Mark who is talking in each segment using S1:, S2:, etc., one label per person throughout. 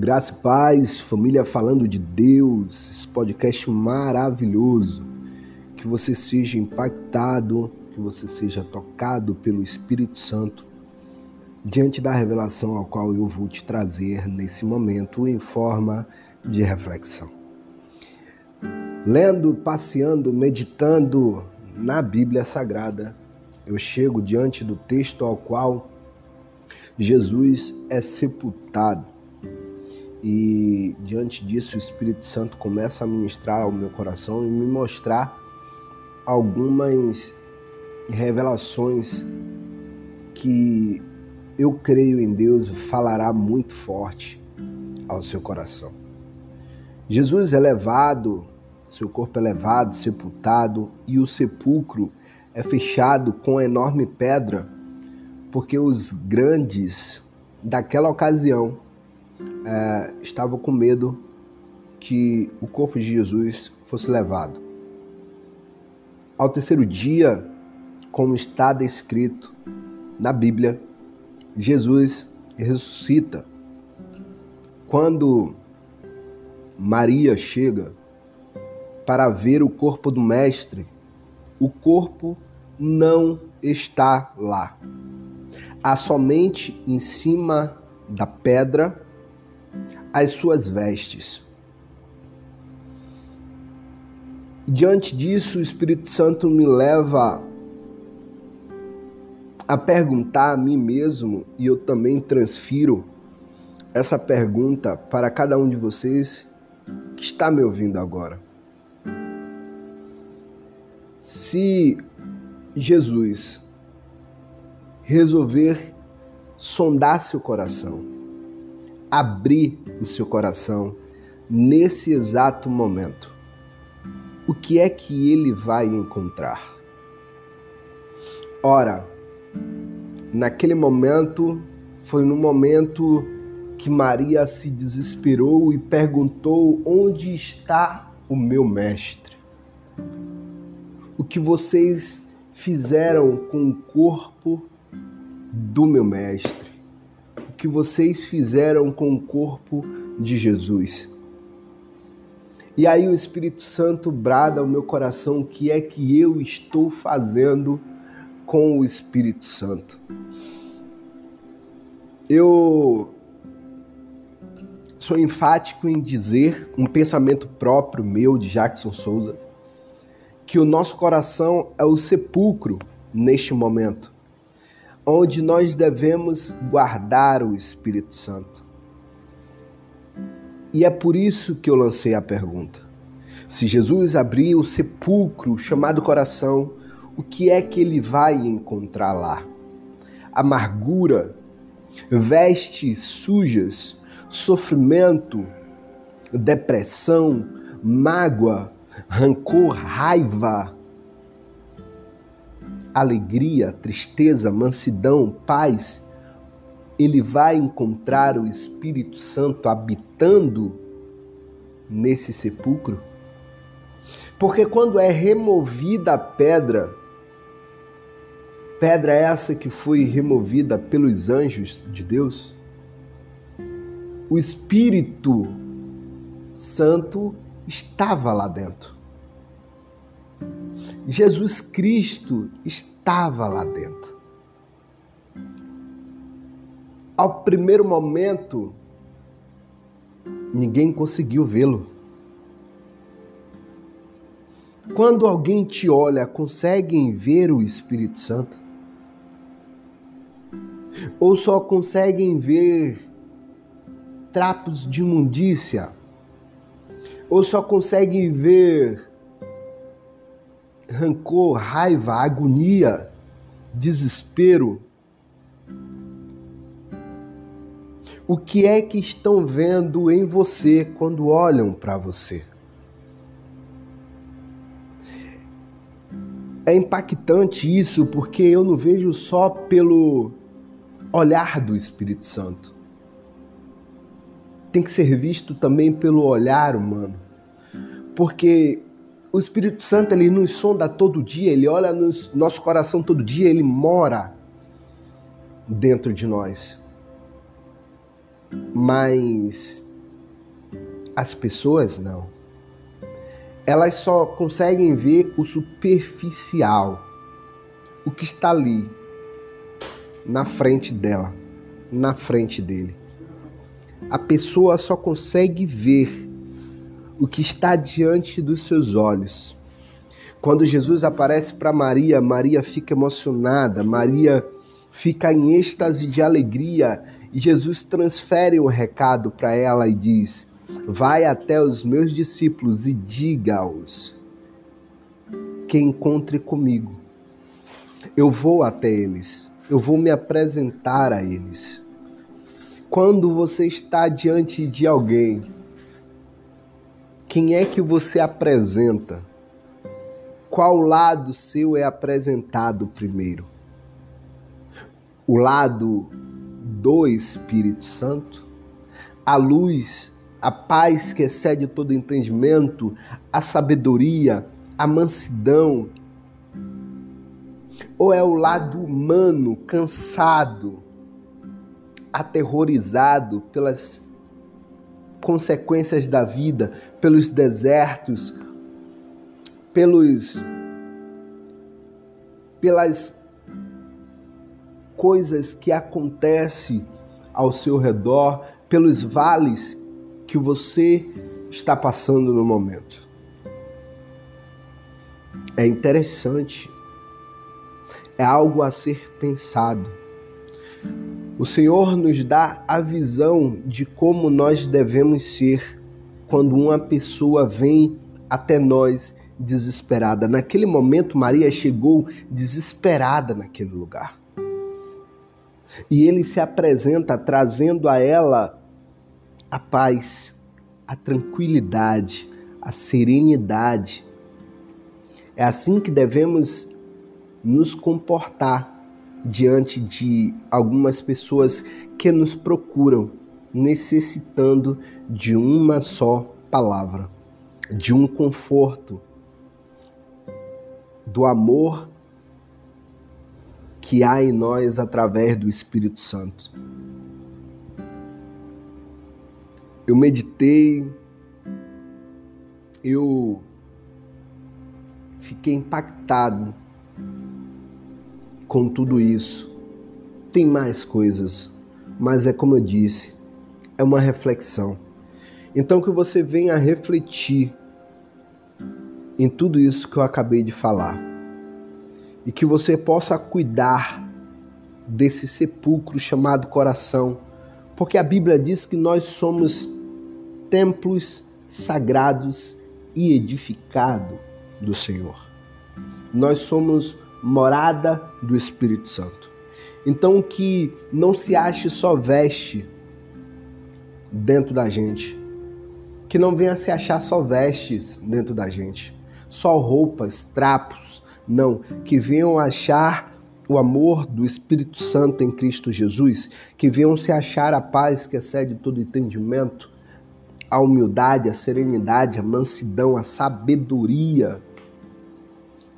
S1: Graça e paz, família falando de Deus, esse podcast maravilhoso. Que você seja impactado, que você seja tocado pelo Espírito Santo diante da revelação ao qual eu vou te trazer nesse momento em forma de reflexão. Lendo, passeando, meditando na Bíblia Sagrada, eu chego diante do texto ao qual Jesus é sepultado. E diante disso, o Espírito Santo começa a ministrar ao meu coração e me mostrar algumas revelações que eu creio em Deus falará muito forte ao seu coração. Jesus é levado, seu corpo é levado, sepultado, e o sepulcro é fechado com enorme pedra, porque os grandes daquela ocasião é, com medo que o corpo de Jesus fosse levado. Ao terceiro dia, como está descrito na Bíblia, Jesus ressuscita. Quando Maria chega para ver o corpo do Mestre, o corpo não está lá. Há somente em cima da pedra as suas vestes. Diante disso, o Espírito Santo me leva a perguntar a mim mesmo, e eu também transfiro essa pergunta para cada um de vocês que está me ouvindo agora. Se Jesus resolver sondar seu coração, abrir o seu coração nesse exato momento, o que é que ele vai encontrar? Ora, naquele momento, foi no momento que Maria se desesperou e perguntou: Onde está o meu mestre? O que vocês fizeram com o corpo do meu mestre? Que vocês fizeram com o corpo de Jesus? E aí o Espírito Santo brada ao meu coração: o que é que eu estou fazendo com o Espírito Santo? Eu sou enfático em dizer um pensamento próprio meu de Jackson Souza que o nosso coração é o sepulcro neste momento, onde nós devemos guardar o Espírito Santo. E é por isso que eu lancei a pergunta. Se Jesus abrir o sepulcro chamado coração, o que é que ele vai encontrar lá? Amargura, vestes sujas, sofrimento, depressão, mágoa, rancor, raiva, alegria, tristeza, mansidão, paz, ele vai encontrar o Espírito Santo habitando nesse sepulcro? Porque quando é removida a pedra, pedra essa que foi removida pelos anjos de Deus, o Espírito Santo estava lá dentro. Jesus Cristo estava lá dentro. Ao primeiro momento, ninguém conseguiu vê-lo. Quando alguém te olha, conseguem ver o Espírito Santo? Ou só conseguem ver trapos de imundícia, ou só conseguem ver rancor, raiva, agonia, desespero. O que é que estão vendo em você quando olham para você? É impactante isso porque eu não vejo só pelo olhar do Espírito Santo tem que ser visto também pelo olhar humano. Porque o Espírito Santo ele nos sonda todo dia, ele olha no nosso coração todo dia, ele mora dentro de nós. Mas As pessoas não. Elas só conseguem ver o superficial, o que está ali, na frente dela, na frente dele. A pessoa só consegue ver o que está diante dos seus olhos. Quando Jesus aparece para Maria, Maria fica emocionada, Maria fica em êxtase de alegria e Jesus transfere o recado para ela e diz: Vai até os meus discípulos e diga-os que encontre comigo. Eu vou até eles, eu vou me apresentar a eles. Quando você está diante de alguém, quem é que você apresenta? Qual lado seu é apresentado primeiro? O lado do Espírito Santo? A luz, a paz que excede todo entendimento, a sabedoria, a mansidão? Ou é o lado humano, cansado, aterrorizado pelas consequências da vida, pelos desertos, pelos pelas coisas que acontecem ao seu redor, pelos vales que você está passando no momento. É interessante. É algo a ser pensado. O Senhor nos dá a visão de como nós devemos ser quando uma pessoa vem até nós desesperada. Naquele momento, Maria chegou desesperada naquele lugar. E ele se apresenta trazendo a ela a paz, a tranquilidade, a serenidade. É assim que devemos nos comportar diante de algumas pessoas que nos procuram necessitando de uma só palavra, de um conforto, do amor que há em nós através do Espírito Santo. Eu meditei, eu fiquei impactado com tudo isso. Tem mais coisas, mas é como eu disse, é uma reflexão. Então que você venha refletir em tudo isso que eu acabei de falar. E que você possa cuidar desse sepulcro chamado coração, porque a Bíblia diz que nós somos templos sagrados e edificados do Senhor. Nós somos morada do Espírito Santo. Então que não se ache só veste dentro da gente, que não venha se achar só vestes dentro da gente, só roupas, trapos, não, que venham achar o amor do Espírito Santo em Cristo Jesus, que venham se achar a paz que excede todo entendimento, a humildade, a serenidade, a mansidão, a sabedoria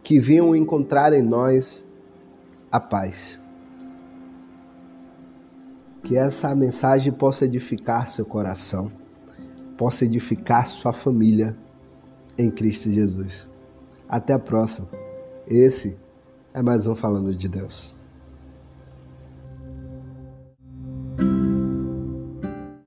S1: que venham encontrar em nós a paz. Que essa mensagem possa edificar seu coração, possa edificar sua família em Cristo Jesus. Até a próxima. Esse é mais um Falando de Deus.